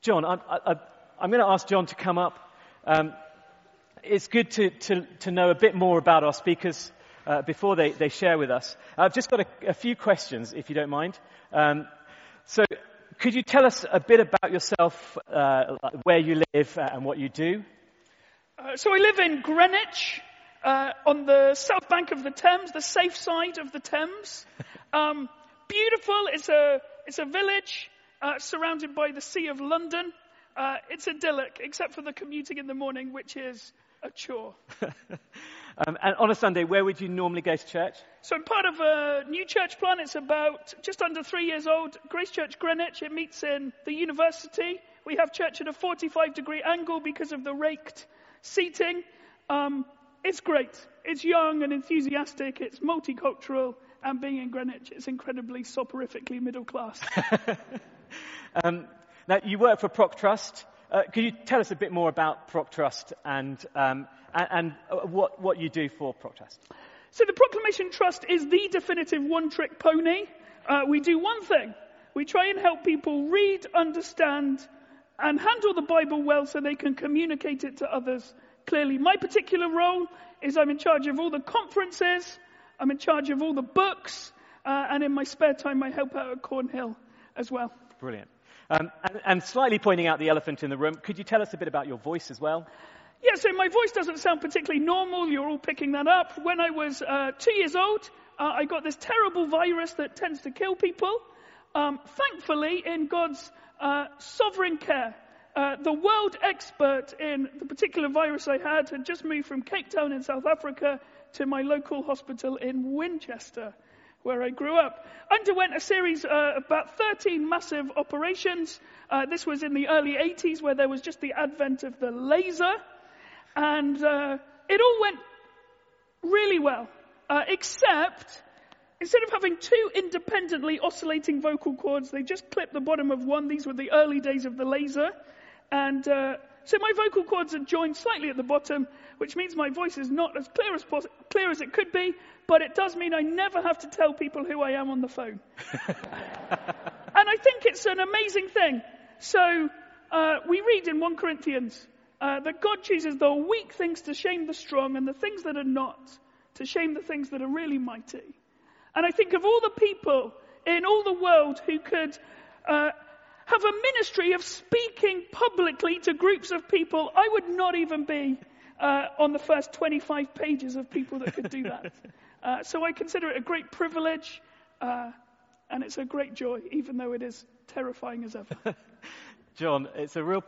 John, I, I, I'm going to ask John to come up. Um, it's good to, to, to know a bit more about our speakers uh, before they, they share with us. I've just got a, a few questions, if you don't mind. Um, so, could you tell us a bit about yourself, uh, where you live, uh, and what you do? Uh, so, I live in Greenwich, uh, on the south bank of the Thames, the safe side of the Thames. Um, beautiful. It's a, it's a village uh, surrounded by the Sea of London. it's idyllic, except for the commuting in the morning, which is a chore. um, and on a Sunday, where would you normally go to church? So I'm part of a new church plan. It's about just under three years old. Grace Church Greenwich. It meets in the university. We have church at a 45 degree angle because of the raked seating. Um, it's great. It's young and enthusiastic. It's multicultural. And being in Greenwich, it's incredibly soporifically middle class. um, now, you work for Proc Trust. Uh, could you tell us a bit more about Proc Trust and, um, and, and uh, what, what you do for Trust? So the Proclamation Trust is the definitive one-trick pony. Uh, we do one thing. We try and help people read, understand, and handle the Bible well so they can communicate it to others clearly. My particular role is I'm in charge of all the conferences, I'm in charge of all the books, uh, and in my spare time I help out at Cornhill as well. Brilliant. Um, and, and, slightly pointing out the elephant in the room, could you tell us a bit about your voice as well? Yeah, so my voice doesn't sound particularly normal. You're all picking that up. When I was uh, two years old, uh, I got this terrible virus that tends to kill people. Um, thankfully, in God's uh, sovereign care, uh, the world expert in the particular virus I had had just moved from Cape Town in South Africa to my local hospital in Winchester where I grew up, underwent a series, uh, about 13 massive operations. Uh, this was in the early 80s where there was just the advent of the laser. And uh, it all went really well, uh, except instead of having two independently oscillating vocal cords, they just clipped the bottom of one. These were the early days of the laser. And uh, so my vocal cords are joined slightly at the bottom, which means my voice is not as clear as, pos- clear as it could be, but it does mean I never have to tell people who I am on the phone. and I think it's an amazing thing. So uh, we read in 1 Corinthians uh, that God chooses the weak things to shame the strong and the things that are not to shame the things that are really mighty. And I think of all the people in all the world who could uh, have a ministry of speaking publicly to groups of people, I would not even be uh, on the first 25 pages of people that could do that. Uh, so I consider it a great privilege, uh, and it's a great joy, even though it is terrifying as ever. John, it's a real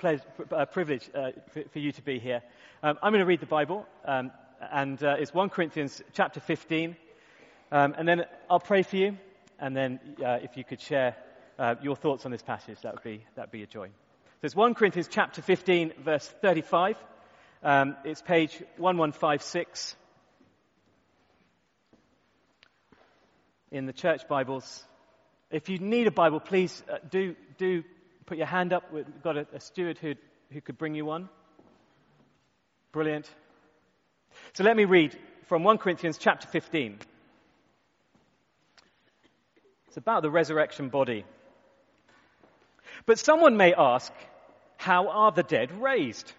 uh, privilege uh, for, you to be here. Um, I'm going to read the Bible, um, and it's 1 Corinthians chapter 15. Um, and then I'll pray for you, and then if you could share your thoughts on this passage, that would be, that would be a joy. So it's 1 Corinthians chapter 15, verse 35. Um, it's page 1156 in the church Bibles. If you need a Bible, please uh, do, do put your hand up. We've got a, a steward who, who could bring you one. Brilliant. So let me read from 1 Corinthians chapter 15. It's about the resurrection body. But someone may ask, how are the dead raised?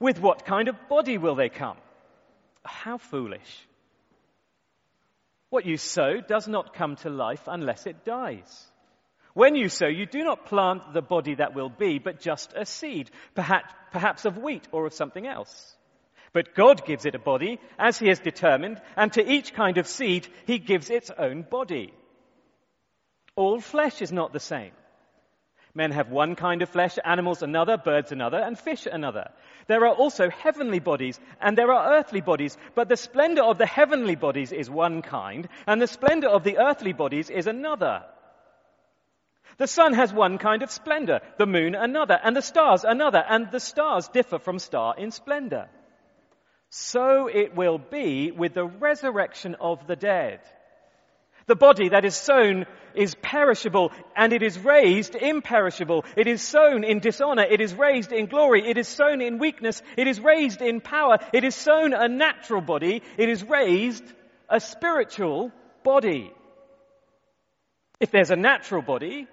With what kind of body will they come? How foolish. What you sow does not come to life unless it dies. When you sow, you do not plant the body that will be, but just a seed, perhaps, perhaps of wheat or of something else. But God gives it a body as He has determined, and to each kind of seed He gives its own body. All flesh is not the same. Men have one kind of flesh, animals another, birds another, and fish another. There are also heavenly bodies, and there are earthly bodies, but the splendor of the heavenly bodies is one kind, and the splendor of the earthly bodies is another. The sun has one kind of splendor, the moon another, and the stars another, and the stars differ from star in splendor. So it will be with the resurrection of the dead. The body that is sown is perishable and it is raised imperishable. It is sown in dishonor. It is raised in glory. It is sown in weakness. It is raised in power. It is sown a natural body. It is raised a spiritual body. If there's a natural body,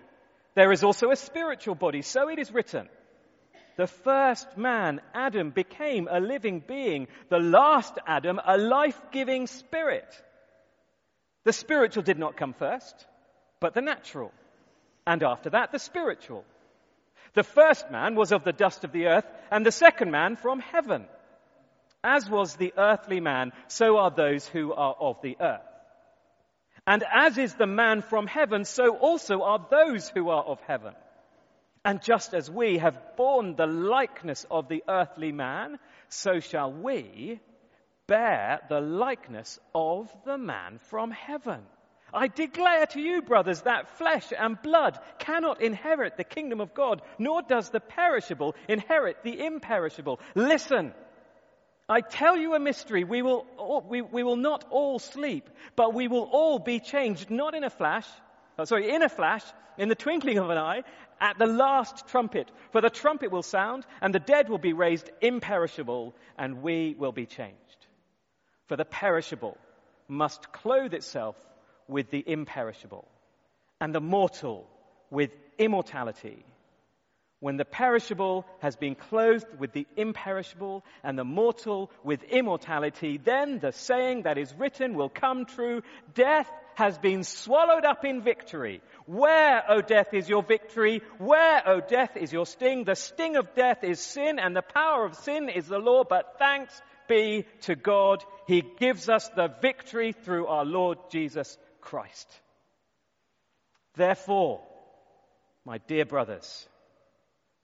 There is also a spiritual body, so it is written. The first man, Adam, became a living being. The last Adam, a life giving spirit. The spiritual did not come first, but the natural. And after that, the spiritual. The first man was of the dust of the earth, and the second man from heaven. As was the earthly man, so are those who are of the earth. And as is the man from heaven, so also are those who are of heaven. And just as we have borne the likeness of the earthly man, so shall we bear the likeness of the man from heaven. I declare to you, brothers, that flesh and blood cannot inherit the kingdom of God, nor does the perishable inherit the imperishable. Listen. I tell you a mystery. We will, all, we, we will not all sleep, but we will all be changed, not in a flash, oh, sorry, in a flash, in the twinkling of an eye, at the last trumpet. For the trumpet will sound, and the dead will be raised imperishable, and we will be changed. For the perishable must clothe itself with the imperishable, and the mortal with immortality. When the perishable has been clothed with the imperishable and the mortal with immortality, then the saying that is written will come true. Death has been swallowed up in victory. Where, O death, is your victory? Where, O death, is your sting? The sting of death is sin and the power of sin is the law, but thanks be to God. He gives us the victory through our Lord Jesus Christ. Therefore, my dear brothers,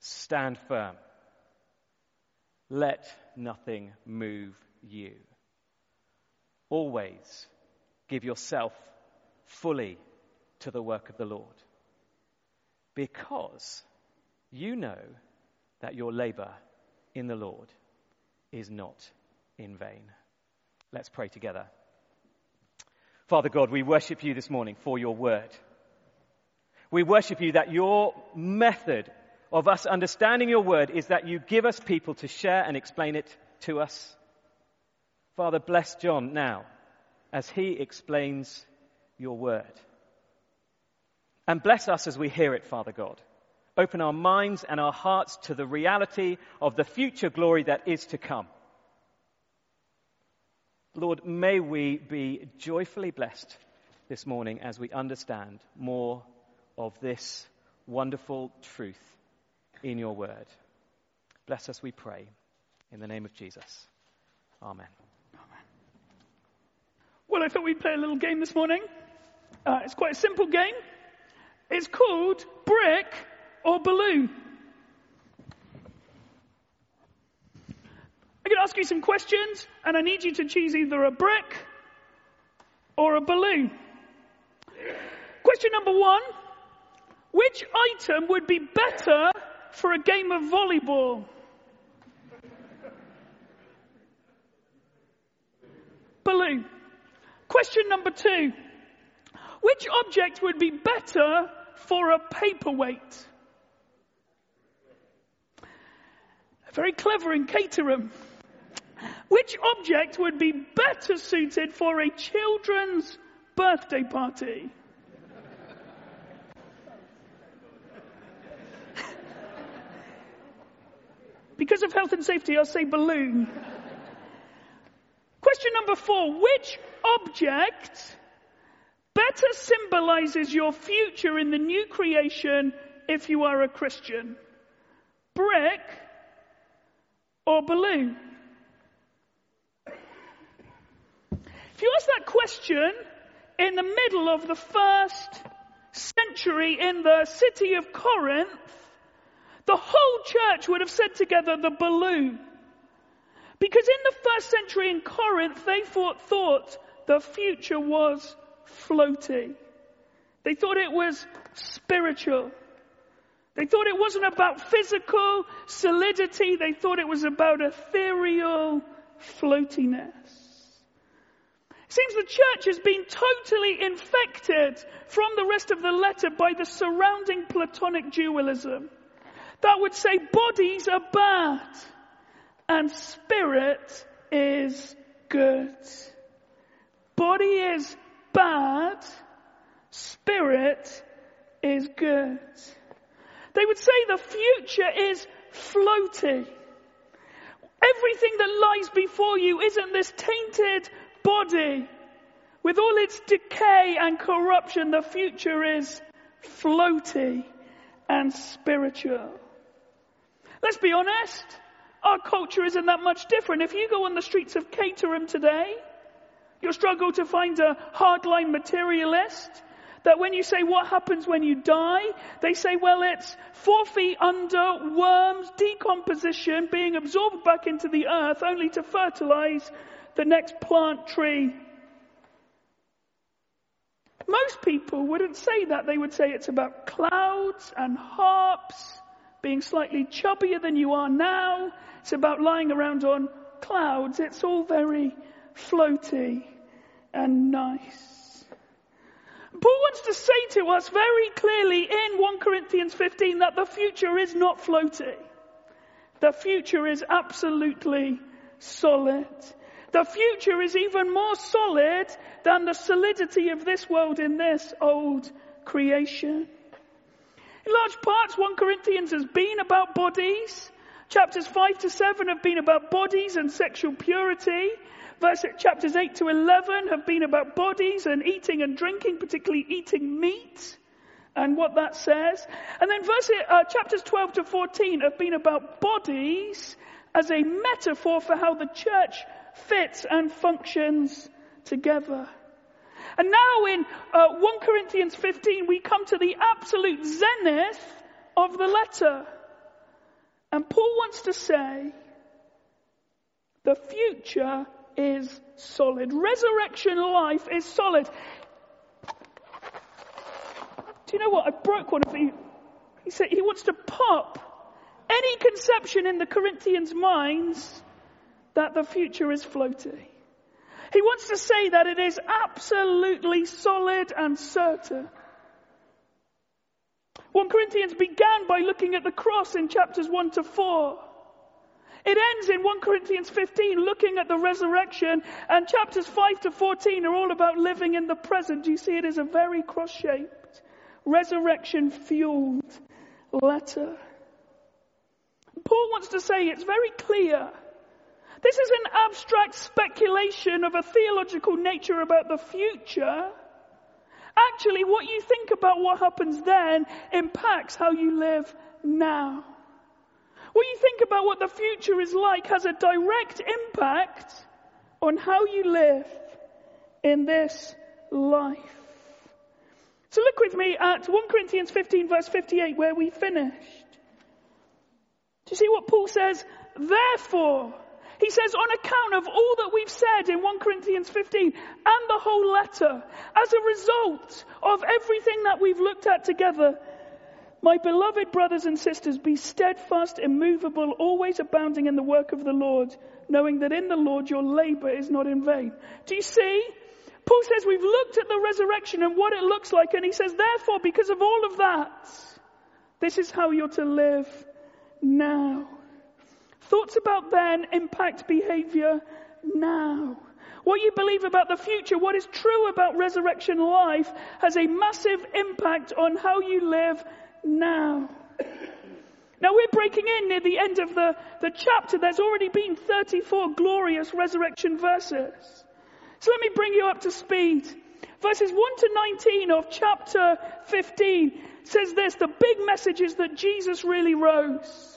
Stand firm. Let nothing move you. Always give yourself fully to the work of the Lord because you know that your labor in the Lord is not in vain. Let's pray together. Father God, we worship you this morning for your word. We worship you that your method of us understanding your word is that you give us people to share and explain it to us. Father, bless John now as he explains your word. And bless us as we hear it, Father God. Open our minds and our hearts to the reality of the future glory that is to come. Lord, may we be joyfully blessed this morning as we understand more of this wonderful truth in your word. Bless us, we pray. In the name of Jesus. Amen. Well, I thought we'd play a little game this morning. Uh, it's quite a simple game. It's called Brick or Balloon. To ask you some questions, and I need you to choose either a brick or a balloon. Question number one Which item would be better for a game of volleyball. Balloon. Question number two. Which object would be better for a paperweight? Very clever in Caterham. Which object would be better suited for a children's birthday party? Because of health and safety, I'll say balloon. Question number four. Which object better symbolizes your future in the new creation if you are a Christian? Brick or balloon? If you ask that question in the middle of the first century in the city of Corinth, the whole church would have said together the balloon. Because in the first century in Corinth, they thought, thought the future was floating. They thought it was spiritual. They thought it wasn't about physical solidity. They thought it was about ethereal floatiness. Seems the church has been totally infected from the rest of the letter by the surrounding Platonic dualism that would say bodies are bad and spirit is good. Body is bad, spirit is good. They would say the future is floaty. Everything that lies before you isn't this tainted body. With all its decay and corruption, the future is floaty and spiritual. Let's be honest. Our culture isn't that much different. If you go on the streets of Caterham today, you'll struggle to find a hardline materialist that when you say what happens when you die, they say, well, it's four feet under, worms, decomposition, being absorbed back into the earth only to fertilize the next plant tree. Most people wouldn't say that. They would say it's about clouds and harps, being slightly chubbier than you are now. It's about lying around on clouds. It's all very floaty and nice. Paul wants to say to us very clearly in 1 Corinthians 15 that the future is not floaty. The future is absolutely solid. The future is even more solid than the solidity of this world in this old creation. In large parts, 1 Corinthians has been about bodies. Chapters 5 to 7 have been about bodies and sexual purity. Verse, chapters 8 to 11 have been about bodies and eating and drinking, particularly eating meat and what that says. And then verse, uh, chapters 12 to 14 have been about bodies as a metaphor for how the church fits and functions together. And now in uh, 1 Corinthians 15, we come to the absolute zenith of the letter. And Paul wants to say, the future is solid. Resurrection life is solid. Do you know what? I broke one of the. He said he wants to pop any conception in the Corinthians' minds that the future is floaty. He wants to say that it is absolutely solid and certain. 1 Corinthians began by looking at the cross in chapters 1 to 4. It ends in 1 Corinthians 15 looking at the resurrection and chapters 5 to 14 are all about living in the present. You see, it is a very cross-shaped, resurrection fueled letter. Paul wants to say it's very clear this is an abstract speculation of a theological nature about the future. Actually, what you think about what happens then impacts how you live now. What you think about what the future is like has a direct impact on how you live in this life. So look with me at 1 Corinthians 15 verse 58 where we finished. Do you see what Paul says? Therefore, he says, on account of all that we've said in 1 Corinthians 15 and the whole letter, as a result of everything that we've looked at together, my beloved brothers and sisters, be steadfast, immovable, always abounding in the work of the Lord, knowing that in the Lord your labor is not in vain. Do you see? Paul says we've looked at the resurrection and what it looks like, and he says, therefore, because of all of that, this is how you're to live now. Thoughts about then impact behavior now. What you believe about the future, what is true about resurrection life, has a massive impact on how you live now. Now we're breaking in near the end of the, the chapter. There's already been 34 glorious resurrection verses. So let me bring you up to speed. Verses 1 to 19 of chapter 15 says this, the big message is that Jesus really rose.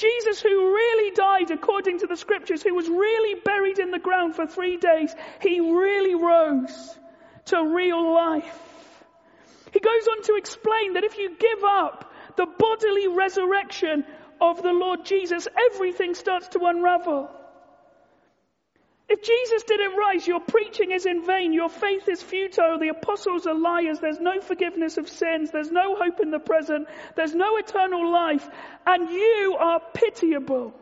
Jesus, who really died according to the scriptures, who was really buried in the ground for three days, he really rose to real life. He goes on to explain that if you give up the bodily resurrection of the Lord Jesus, everything starts to unravel. If Jesus didn't rise, your preaching is in vain, your faith is futile, the apostles are liars, there's no forgiveness of sins, there's no hope in the present, there's no eternal life, and you are pitiable.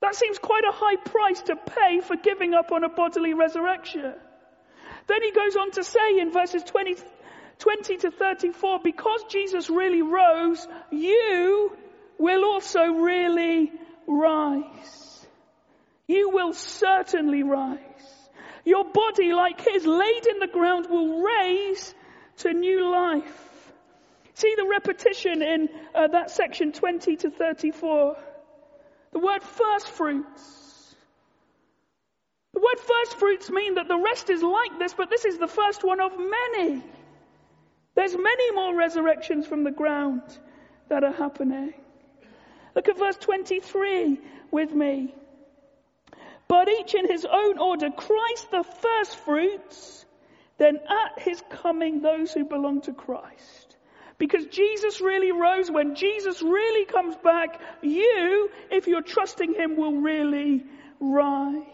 That seems quite a high price to pay for giving up on a bodily resurrection. Then he goes on to say in verses 20, 20 to 34, because Jesus really rose, you will also really rise. You will certainly rise. Your body, like his, laid in the ground, will raise to new life. See the repetition in uh, that section 20 to 34. The word first fruits. The word first fruits mean that the rest is like this, but this is the first one of many. There's many more resurrections from the ground that are happening. Look at verse 23 with me. But each in his own order, Christ the first fruits, then at his coming those who belong to Christ. Because Jesus really rose, when Jesus really comes back, you, if you're trusting him, will really rise.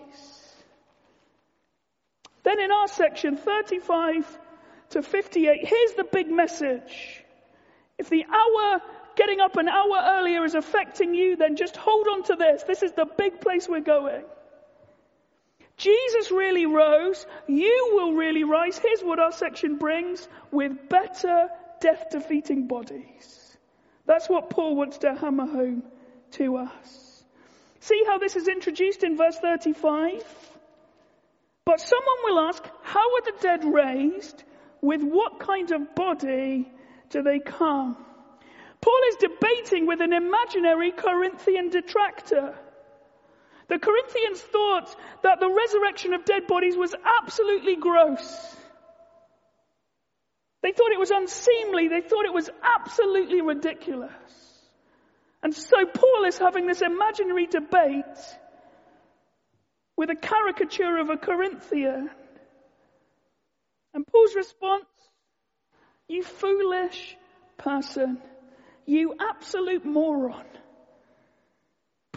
Then in our section, 35 to 58, here's the big message. If the hour, getting up an hour earlier is affecting you, then just hold on to this. This is the big place we're going. Jesus really rose. You will really rise. Here's what our section brings with better death defeating bodies. That's what Paul wants to hammer home to us. See how this is introduced in verse 35? But someone will ask, how are the dead raised? With what kind of body do they come? Paul is debating with an imaginary Corinthian detractor. The Corinthians thought that the resurrection of dead bodies was absolutely gross. They thought it was unseemly. They thought it was absolutely ridiculous. And so Paul is having this imaginary debate with a caricature of a Corinthian. And Paul's response, you foolish person, you absolute moron.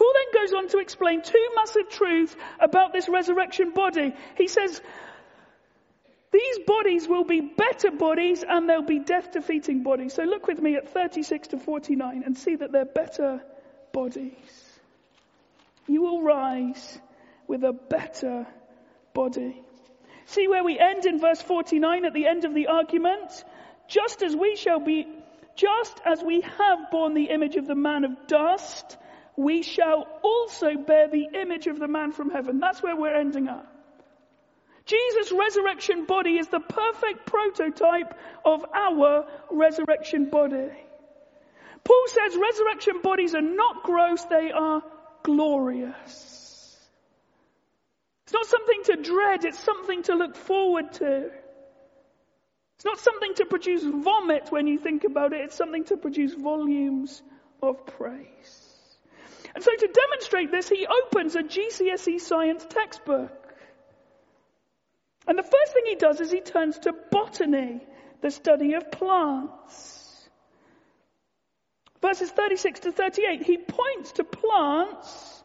Paul then goes on to explain two massive truths about this resurrection body. He says, these bodies will be better bodies and they'll be death defeating bodies. So look with me at 36 to 49 and see that they're better bodies. You will rise with a better body. See where we end in verse 49 at the end of the argument? Just as we shall be, just as we have borne the image of the man of dust, we shall also bear the image of the man from heaven. That's where we're ending up. Jesus' resurrection body is the perfect prototype of our resurrection body. Paul says resurrection bodies are not gross, they are glorious. It's not something to dread, it's something to look forward to. It's not something to produce vomit when you think about it, it's something to produce volumes of praise. And so to demonstrate this, he opens a GCSE science textbook. And the first thing he does is he turns to botany, the study of plants. Verses 36 to 38, he points to plants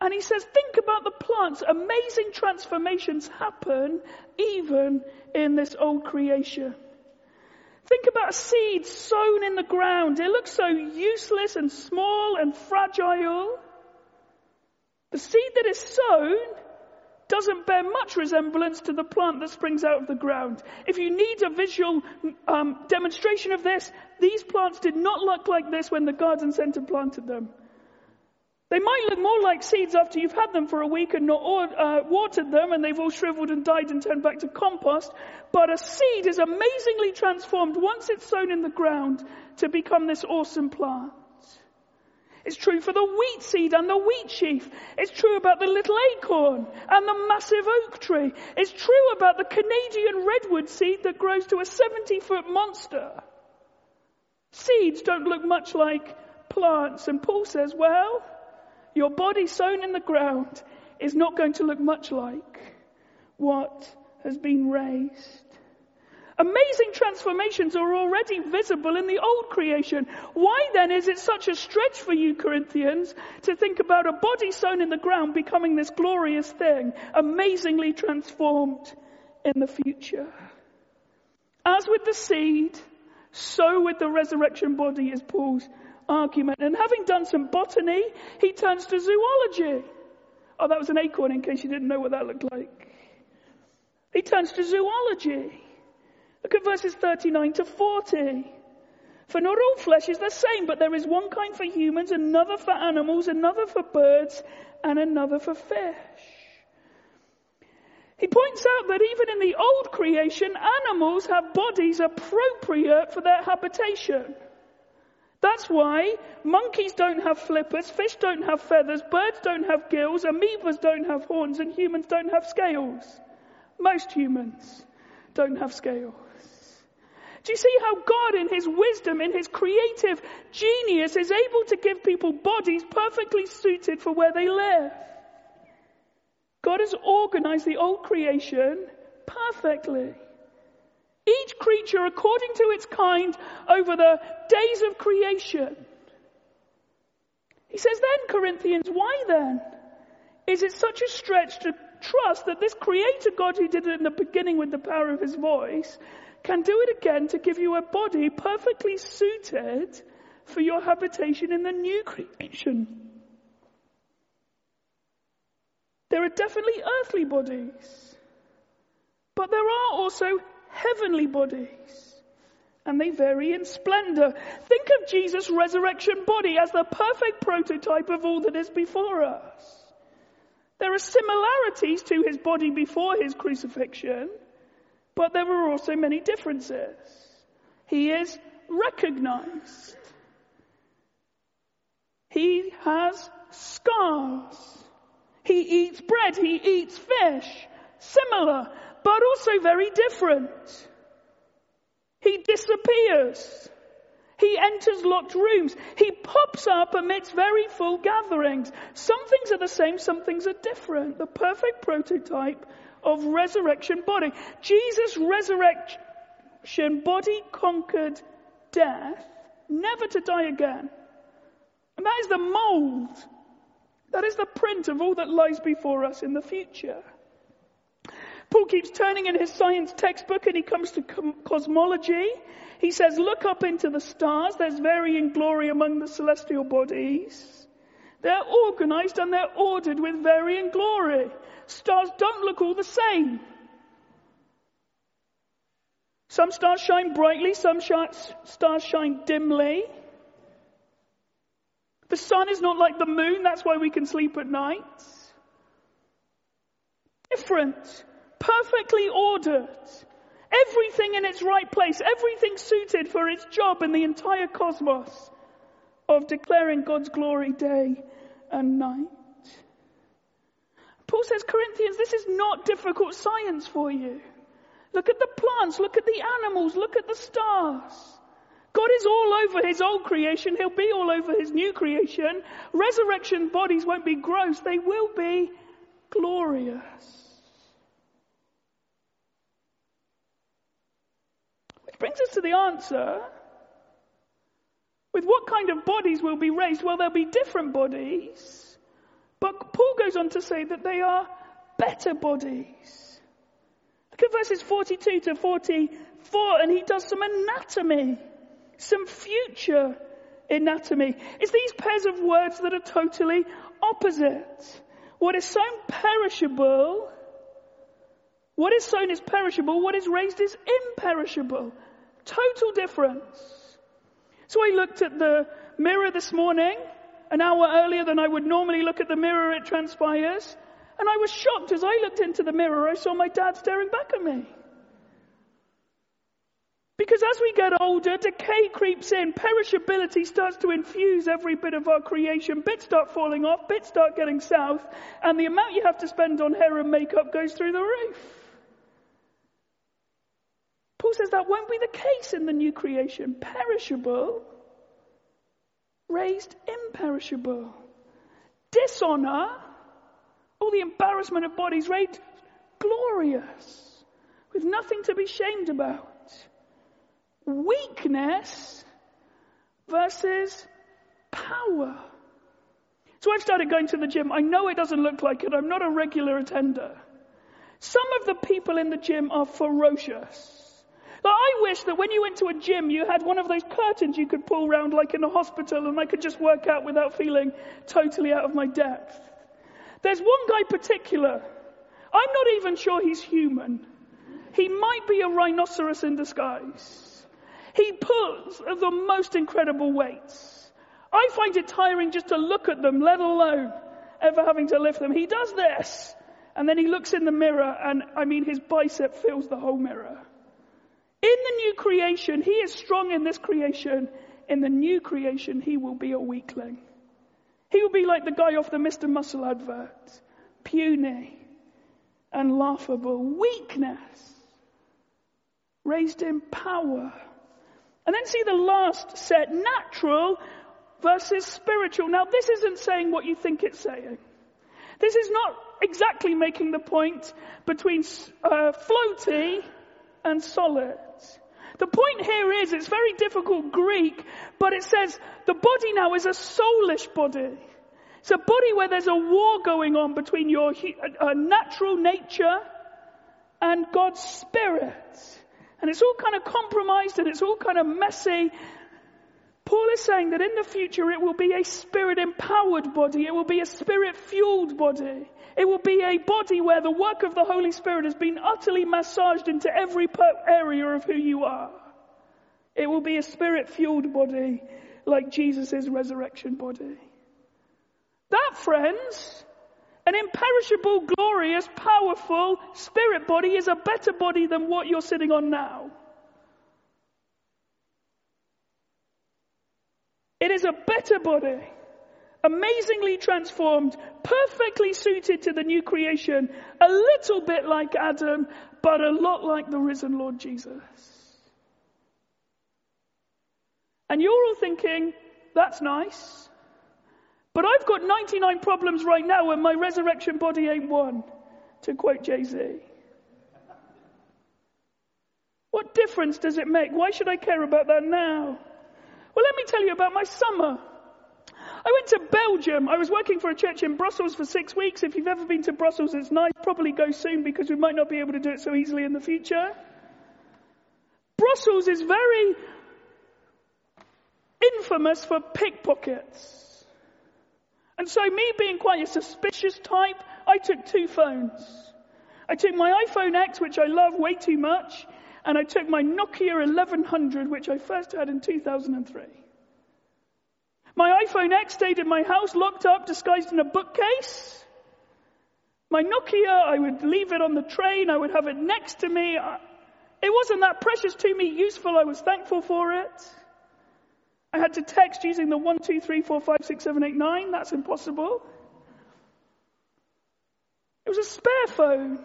and he says, think about the plants. Amazing transformations happen even in this old creation. Think about a seed sown in the ground. It looks so useless and small and fragile. The seed that is sown doesn't bear much resemblance to the plant that springs out of the ground. If you need a visual um, demonstration of this, these plants did not look like this when the garden centre planted them. They might look more like seeds after you've had them for a week and not uh, watered them and they've all shriveled and died and turned back to compost. But a seed is amazingly transformed once it's sown in the ground to become this awesome plant. It's true for the wheat seed and the wheat sheaf. It's true about the little acorn and the massive oak tree. It's true about the Canadian redwood seed that grows to a 70 foot monster. Seeds don't look much like plants. And Paul says, well, your body sown in the ground is not going to look much like what has been raised. Amazing transformations are already visible in the old creation. Why then is it such a stretch for you, Corinthians, to think about a body sown in the ground becoming this glorious thing, amazingly transformed in the future? As with the seed, so with the resurrection body is Paul's argument. And having done some botany, he turns to zoology. Oh, that was an acorn in case you didn't know what that looked like. He turns to zoology. Look at verses 39 to 40. For not all flesh is the same, but there is one kind for humans, another for animals, another for birds, and another for fish. He points out that even in the old creation, animals have bodies appropriate for their habitation. That's why monkeys don't have flippers, fish don't have feathers, birds don't have gills, amoebas don't have horns, and humans don't have scales. Most humans don't have scales. Do you see how God, in His wisdom, in His creative genius, is able to give people bodies perfectly suited for where they live? God has organized the old creation perfectly. Each creature according to its kind over the days of creation. He says then, Corinthians, why then is it such a stretch to trust that this creator God who did it in the beginning with the power of his voice can do it again to give you a body perfectly suited for your habitation in the new creation? There are definitely earthly bodies, but there are also heavenly bodies, and they vary in splendor. Think of Jesus' resurrection body as the perfect prototype of all that is before us. There are similarities to his body before his crucifixion, but there are also many differences. He is recognized. He has scars. He eats bread, he eats fish. Similar, but also very different. He disappears. He enters locked rooms. He pops up amidst very full gatherings. Some things are the same, some things are different. The perfect prototype of resurrection body. Jesus' resurrection body conquered death, never to die again. And that is the mold that is the print of all that lies before us in the future. Paul keeps turning in his science textbook and he comes to cosmology. He says, look up into the stars. There's varying glory among the celestial bodies. They're organized and they're ordered with varying glory. Stars don't look all the same. Some stars shine brightly, some stars shine dimly. The sun is not like the moon, that's why we can sleep at night. Different, perfectly ordered, everything in its right place, everything suited for its job in the entire cosmos of declaring God's glory day and night. Paul says, Corinthians, this is not difficult science for you. Look at the plants, look at the animals, look at the stars. God is all over his old creation. He'll be all over his new creation. Resurrection bodies won't be gross. They will be glorious. Brings us to the answer. With what kind of bodies will be raised? Well, there'll be different bodies. But Paul goes on to say that they are better bodies. Look at verses 42 to 44 and he does some anatomy some future anatomy. It's these pairs of words that are totally opposite. What is sown perishable, what is sown is perishable, what is raised is imperishable. Total difference. So I looked at the mirror this morning, an hour earlier than I would normally look at the mirror, it transpires, and I was shocked as I looked into the mirror, I saw my dad staring back at me. Because as we get older, decay creeps in, perishability starts to infuse every bit of our creation. Bits start falling off, bits start getting south, and the amount you have to spend on hair and makeup goes through the roof. Paul says that won't be the case in the new creation. Perishable, raised imperishable. Dishonor, all the embarrassment of bodies raised glorious, with nothing to be shamed about weakness versus power. So I've started going to the gym. I know it doesn't look like it. I'm not a regular attender. Some of the people in the gym are ferocious. Like I wish that when you went to a gym, you had one of those curtains you could pull round like in a hospital and I could just work out without feeling totally out of my depth. There's one guy particular. I'm not even sure he's human. He might be a rhinoceros in disguise. He pulls the most incredible weights. I find it tiring just to look at them, let alone ever having to lift them. He does this, And then he looks in the mirror, and I mean, his bicep fills the whole mirror. In the new creation, he is strong in this creation. In the new creation, he will be a weakling. He will be like the guy off the Mr. Muscle advert puny and laughable. Weakness raised in power. And then see the last set natural versus spiritual. Now, this isn't saying what you think it's saying. This is not exactly making the point between uh, floaty and solid. The point here is it's very difficult Greek, but it says the body now is a soulish body. It's a body where there's a war going on between your uh, natural nature and God's spirit. And it's all kind of compromised and it's all kind of messy. Paul is saying that in the future it will be a spirit empowered body. It will be a spirit fueled body. It will be a body where the work of the Holy Spirit has been utterly massaged into every area of who you are. It will be a spirit fueled body like Jesus' resurrection body. That, friends, an imperishable, glorious, powerful spirit body is a better body than what you're sitting on now. It is a better body, amazingly transformed, perfectly suited to the new creation, a little bit like Adam, but a lot like the risen Lord Jesus. And you're all thinking, that's nice. But I've got 99 problems right now and my resurrection body ain't one, to quote Jay Z. What difference does it make? Why should I care about that now? Well, let me tell you about my summer. I went to Belgium. I was working for a church in Brussels for six weeks. If you've ever been to Brussels, it's nice. Probably go soon because we might not be able to do it so easily in the future. Brussels is very infamous for pickpockets. And so, me being quite a suspicious type, I took two phones. I took my iPhone X, which I love way too much, and I took my Nokia 1100, which I first had in 2003. My iPhone X stayed in my house, locked up, disguised in a bookcase. My Nokia, I would leave it on the train, I would have it next to me. It wasn't that precious to me, useful, I was thankful for it. I had to text using the 1, 2, 3, 4, 5, 6, 7, 8, 9. That's impossible. It was a spare phone.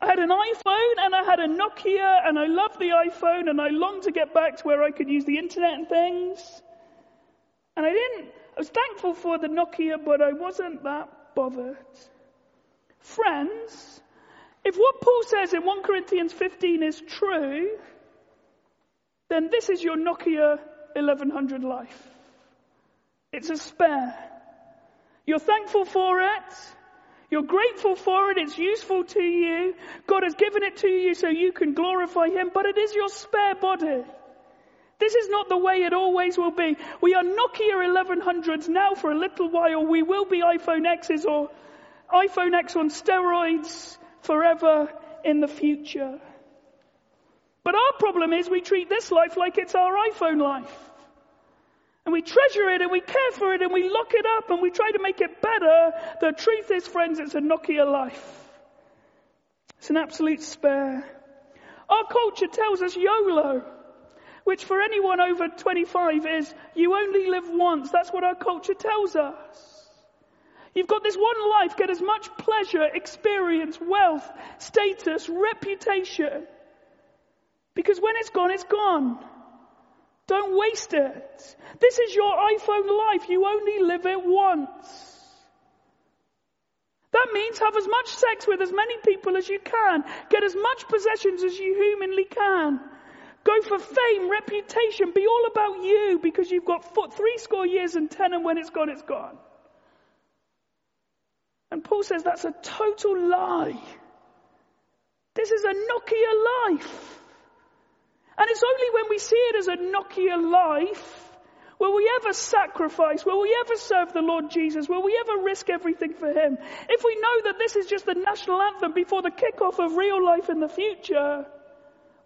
I had an iPhone and I had a Nokia and I loved the iPhone and I longed to get back to where I could use the internet and things. And I didn't, I was thankful for the Nokia, but I wasn't that bothered. Friends, if what Paul says in 1 Corinthians 15 is true, then this is your Nokia 1100 life. It's a spare. You're thankful for it. You're grateful for it. It's useful to you. God has given it to you so you can glorify Him, but it is your spare body. This is not the way it always will be. We are Nokia 1100s now for a little while. We will be iPhone X's or iPhone X on steroids forever in the future. But our problem is we treat this life like it's our iPhone life. And we treasure it and we care for it and we lock it up and we try to make it better. The truth is, friends, it's a Nokia life. It's an absolute spare. Our culture tells us YOLO, which for anyone over 25 is you only live once. That's what our culture tells us. You've got this one life, get as much pleasure, experience, wealth, status, reputation because when it's gone, it's gone. Don't waste it. This is your iPhone life. You only live it once. That means have as much sex with as many people as you can. Get as much possessions as you humanly can. Go for fame, reputation. Be all about you because you've got three score years and ten and when it's gone, it's gone. And Paul says that's a total lie. This is a Nokia life. And it's only when we see it as a Nokia life Will we ever sacrifice? Will we ever serve the Lord Jesus? Will we ever risk everything for Him? If we know that this is just the national anthem before the kickoff of real life in the future,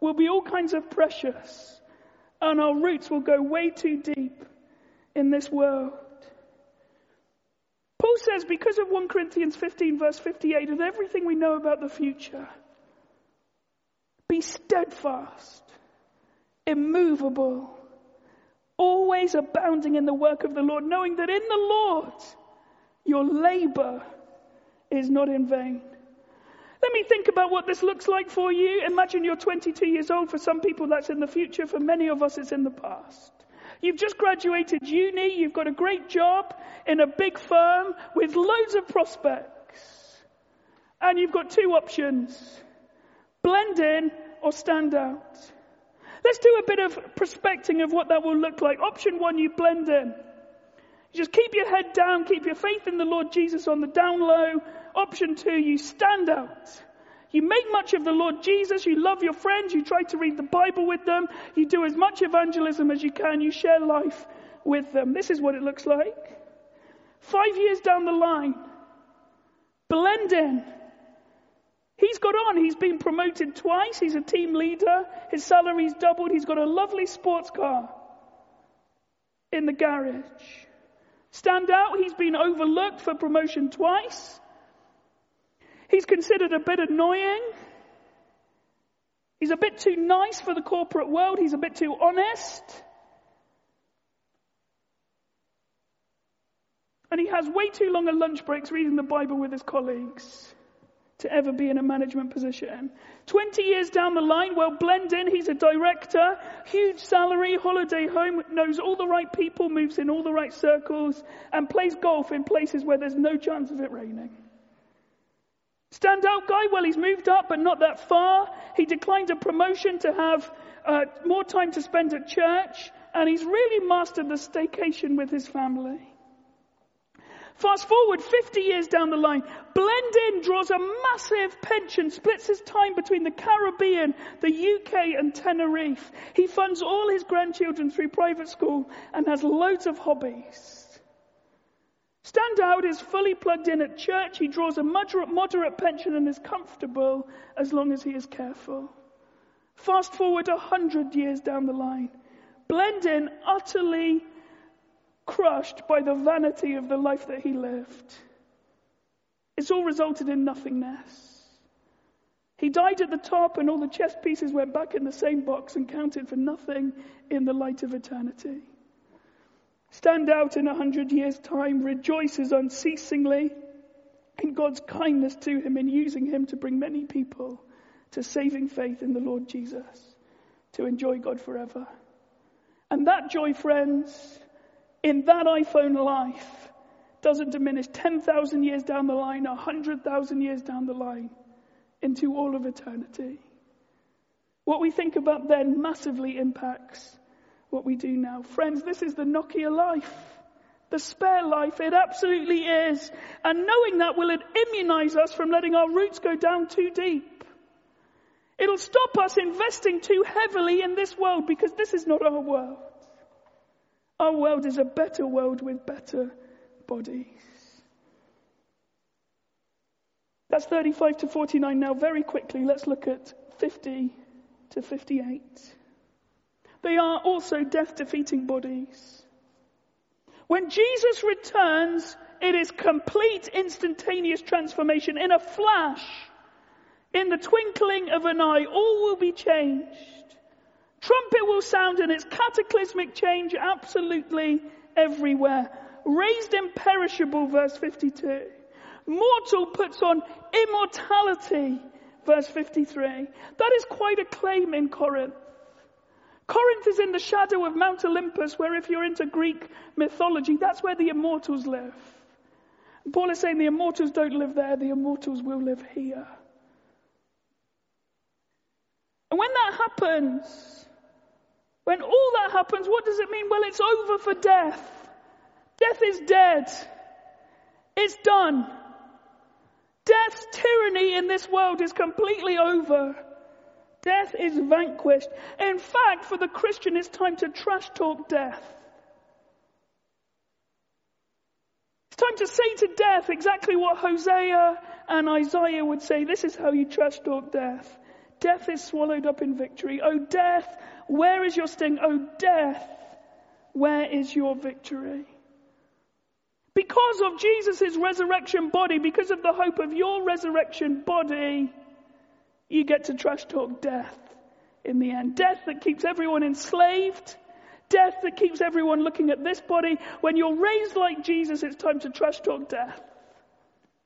we'll be all kinds of precious. And our roots will go way too deep in this world. Paul Paul says, because of 1 Corinthians 15, verse 58, and everything we know about the future, be steadfast, immovable, always abounding in the work of the Lord, knowing that in the Lord your labor is not in vain. Let me think about what this looks like for you. Imagine you're 22 years old. For some people, that's in the future. For many of us, it's in the past. You've just graduated uni. You've got a great job in a big firm with loads of prospects. And you've got two options. Blend in or stand out. Let's do a bit of prospecting of what that will look like. Option one, you blend in. You just keep your head down, keep your faith in the Lord Jesus on the down low. Option two, you stand out. You make much of the Lord Jesus. You love your friends. You try to read the Bible with them. You do as much evangelism as you can. You share life with them. This is what it looks like. Five years down the line, blend in. He's got on. He's been promoted twice. He's a team leader. His salary's doubled. He's got a lovely sports car in the garage. Stand out. He's been overlooked for promotion twice. He's considered a bit annoying. He's a bit too nice for the corporate world. He's a bit too honest. And he has way too long a lunch breaks reading the Bible with his colleagues to ever be in a management position. 20 years down the line, well, blend in. He's a director, huge salary, holiday home, knows all the right people, moves in all the right circles, and plays golf in places where there's no chance of it raining. Standout guy, well, he's moved up, but not that far. He declined a promotion to have uh, more time to spend at church, and he's really mastered the staycation with his family. Fast forward 50 years down the line, Blendin draws a massive pension, splits his time between the Caribbean, the UK, and Tenerife. He funds all his grandchildren through private school and has loads of hobbies. Standout is fully plugged in at church. He draws a moderate, moderate pension and is comfortable as long as he is careful. Fast forward a hundred years down the line. Blendin utterly crushed by the vanity of the life that he lived. It's all resulted in nothingness. He died at the top, and all the chess pieces went back in the same box and counted for nothing in the light of eternity. Stand out in a hundred years' time, rejoices unceasingly in God's kindness to him in using him to bring many people to saving faith in the Lord Jesus, to enjoy God forever. And that joy, friends, in that iPhone life doesn't diminish 10,000 years down the line, 100,000 years down the line, into all of eternity. What we think about then massively impacts what we do now. Friends, this is the Nokia life. The spare life, it absolutely is. And knowing that will immunize us from letting our roots go down too deep. It'll stop us investing too heavily in this world because this is not our world. Our world is a better world with better bodies. That's 35 to 49 now. Very quickly, let's look at 50 to 58. They are also death defeating bodies. When Jesus returns, it is complete instantaneous transformation. In a flash, in the twinkling of an eye, all will be changed. Trumpet will sound and it's cataclysmic change absolutely everywhere. Raised imperishable, verse 52. Mortal puts on immortality, verse 53. That is quite a claim in Corinth. Corinth is in the shadow of Mount Olympus, where if you're into Greek mythology, that's where the immortals live. And Paul is saying the immortals don't live there, the immortals will live here. And when that happens, when all that happens, what does it mean? Well, it's over for death. Death is dead. It's done. Death's tyranny in this world is completely over. Death is vanquished. In fact, for the Christian, it's time to trash talk death. It's time to say to death exactly what Hosea and Isaiah would say. This is how you trash talk death. Death is swallowed up in victory. Oh, death, where is your sting? Oh, death, where is your victory? Because of Jesus' resurrection body, because of the hope of your resurrection body, you get to trash talk death in the end. Death that keeps everyone enslaved. Death that keeps everyone looking at this body. When you're raised like Jesus, it's time to trash talk death.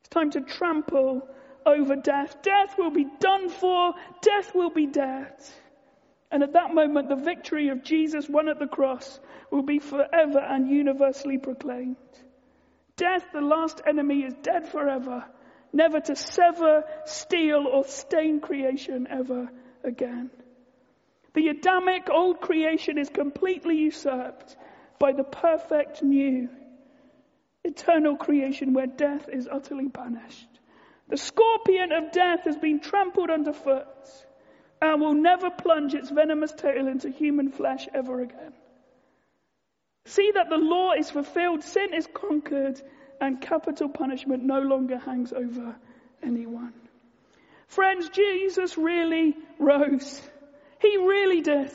It's time to trample over death. Death will be done for. Death will be dead. And at that moment, the victory of Jesus won at the cross will be forever and universally proclaimed. Death, the last enemy, is dead forever, never to sever, steal, or stain creation ever again. The Adamic old creation is completely usurped by the perfect new eternal creation where death is utterly banished. The scorpion of death has been trampled underfoot and will never plunge its venomous tail into human flesh ever again. See that the law is fulfilled, sin is conquered, and capital punishment no longer hangs over anyone. Friends, Jesus really rose. He really did.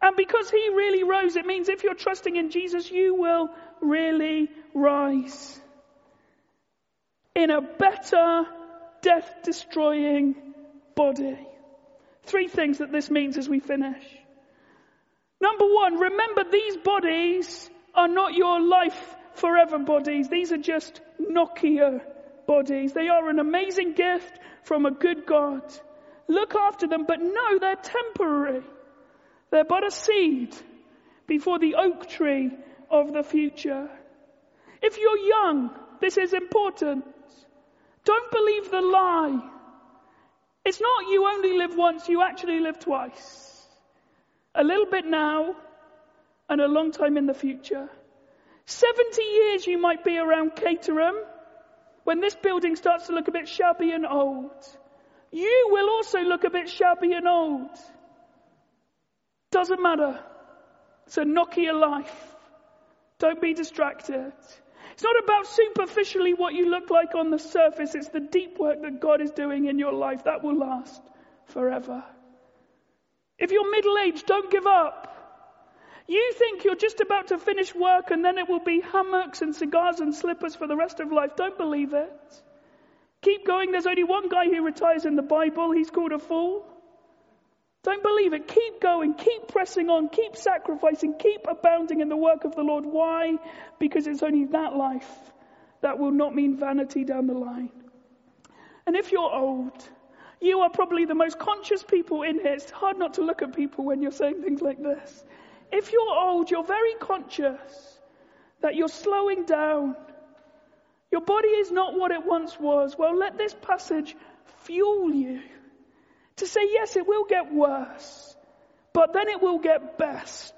And because he really rose, it means if you're trusting in Jesus, you will really rise in a better, death destroying body. Three things that this means as we finish. Number one, remember these bodies are not your life forever bodies. These are just Nokia bodies. They are an amazing gift from a good God. Look after them, but no, they're temporary. They're but a seed before the oak tree of the future. If you're young, this is important. Don't believe the lie. It's not you only live once, you actually live twice. A little bit now and a long time in the future. 70 years you might be around Caterham when this building starts to look a bit shabby and old. You will also look a bit shabby and old. Doesn't matter. It's a Nokia life. Don't be distracted. It's not about superficially what you look like on the surface. It's the deep work that God is doing in your life that will last forever. If you're middle aged, don't give up. You think you're just about to finish work and then it will be hammocks and cigars and slippers for the rest of life. Don't believe it. Keep going. There's only one guy who retires in the Bible. He's called a fool. Don't believe it. Keep going. Keep pressing on. Keep sacrificing. Keep abounding in the work of the Lord. Why? Because it's only that life that will not mean vanity down the line. And if you're old, you are probably the most conscious people in here. It's hard not to look at people when you're saying things like this. If you're old, you're very conscious that you're slowing down. Your body is not what it once was. Well, let this passage fuel you to say, yes, it will get worse, but then it will get best.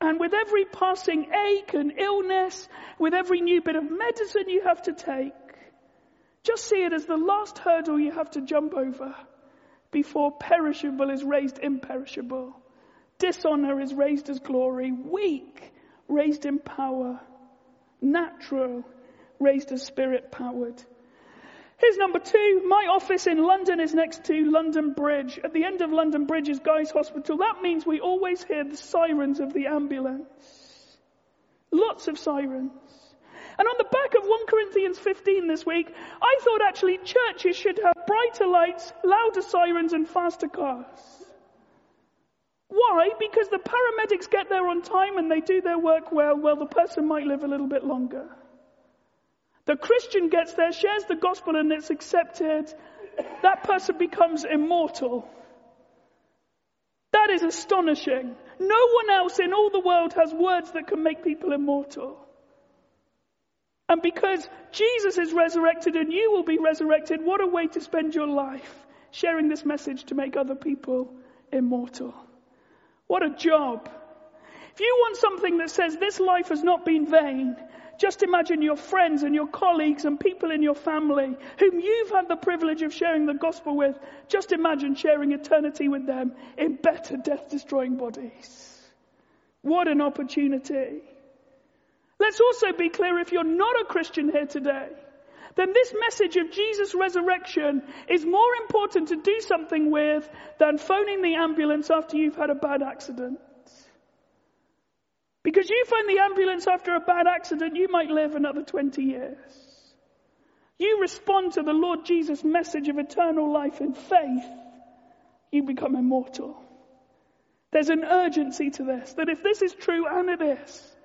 And with every passing ache and illness, with every new bit of medicine you have to take, just see it as the last hurdle you have to jump over before perishable is raised imperishable. Dishonor is raised as glory. Weak, raised in power. Natural, raised as spirit powered. Here's number two. My office in London is next to London Bridge. At the end of London Bridge is Guy's Hospital. That means we always hear the sirens of the ambulance. Lots of sirens. And on the back of 1 Corinthians 15 this week, I thought actually churches should have brighter lights, louder sirens, and faster cars. Why? Because the paramedics get there on time and they do their work well, well, the person might live a little bit longer. The Christian gets there, shares the gospel, and it's accepted. That person becomes immortal. That is astonishing. No one else in all the world has words that can make people immortal. And because Jesus is resurrected and you will be resurrected, what a way to spend your life sharing this message to make other people immortal. What a job. If you want something that says this life has not been vain, just imagine your friends and your colleagues and people in your family whom you've had the privilege of sharing the gospel with. Just imagine sharing eternity with them in better death destroying bodies. What an opportunity. Let's also be clear if you're not a Christian here today, then this message of Jesus' resurrection is more important to do something with than phoning the ambulance after you've had a bad accident. Because you find the ambulance after a bad accident, you might live another 20 years. You respond to the Lord Jesus' message of eternal life in faith, you become immortal. There's an urgency to this, that if this is true, and it is,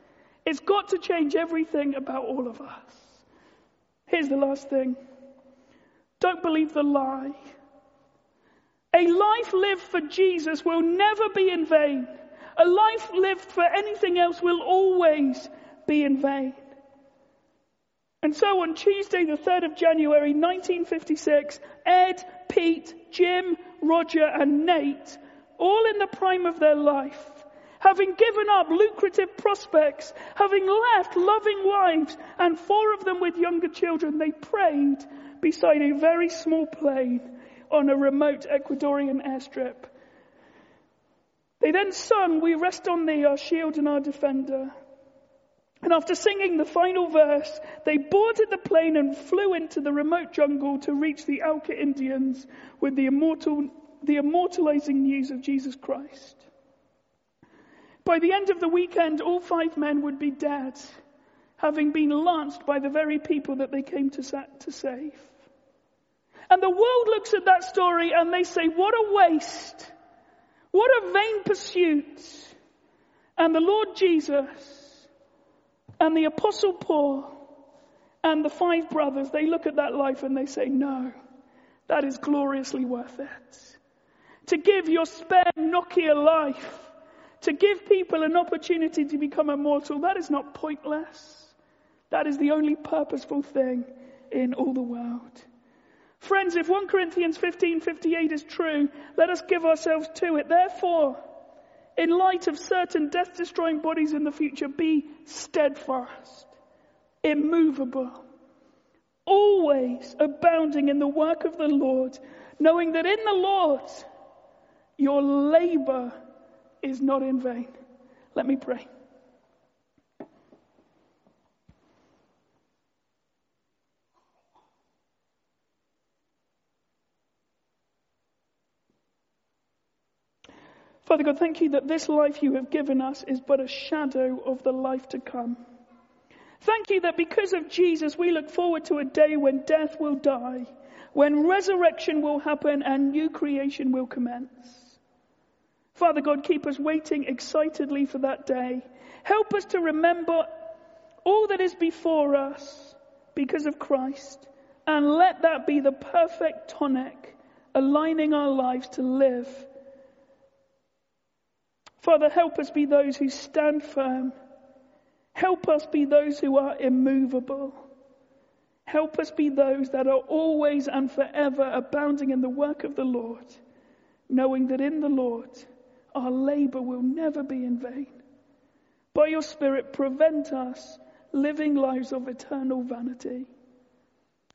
it's got to change everything about all of us. Here's the last thing. Don't believe the lie. A life lived for Jesus will never be in vain. A life lived for anything else will always be in vain. And so on Tuesday, the 3rd of January 1956, Ed, Pete, Jim, Roger, and Nate, all in the prime of their life, having given up lucrative prospects, having left loving wives, and four of them with younger children, they prayed beside a very small plane on a remote Ecuadorian airstrip. They then sung, We rest on thee, our shield and our defender. And after singing the final verse, they boarded the plane and flew into the remote jungle to reach the Auca Indians with the, immortal, the immortalizing news of Jesus Christ. By the end of the weekend, all five men would be dead, having been lanced by the very people that they came to, to save. And the world looks at that story and they say, what a waste. What a vain pursuit. And the Lord Jesus and the Apostle Paul and the five brothers, they look at that life and they say, no, that is gloriously worth it. To give your spare Nokia life, to give people an opportunity to become immortal, that is not pointless. That is the only purposeful thing in all the world. Friends, if 1 Corinthians 15:58 is true, let us give ourselves to it. Therefore, in light of certain death-destroying bodies in the future, be steadfast, immovable, always abounding in the work of the Lord, knowing that in the Lord your labor is not in vain. Let me pray. Father God, thank you that this life you have given us is but a shadow of the life to come. Thank you that because of Jesus, we look forward to a day when death will die, when resurrection will happen and new creation will commence. Father God, keep us waiting excitedly for that day. Help us to remember all that is before us because of Christ, and let that be the perfect tonic aligning our lives to live Father, help us be those who stand firm. Help us be those who are immovable. Help us be those that are always and forever abounding in the work of the Lord, knowing that in the Lord our labor will never be in vain. By your Spirit, prevent us living lives of eternal vanity.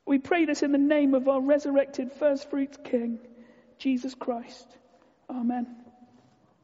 We pray this in the name of our resurrected first fruits King, Jesus Christ. Amen.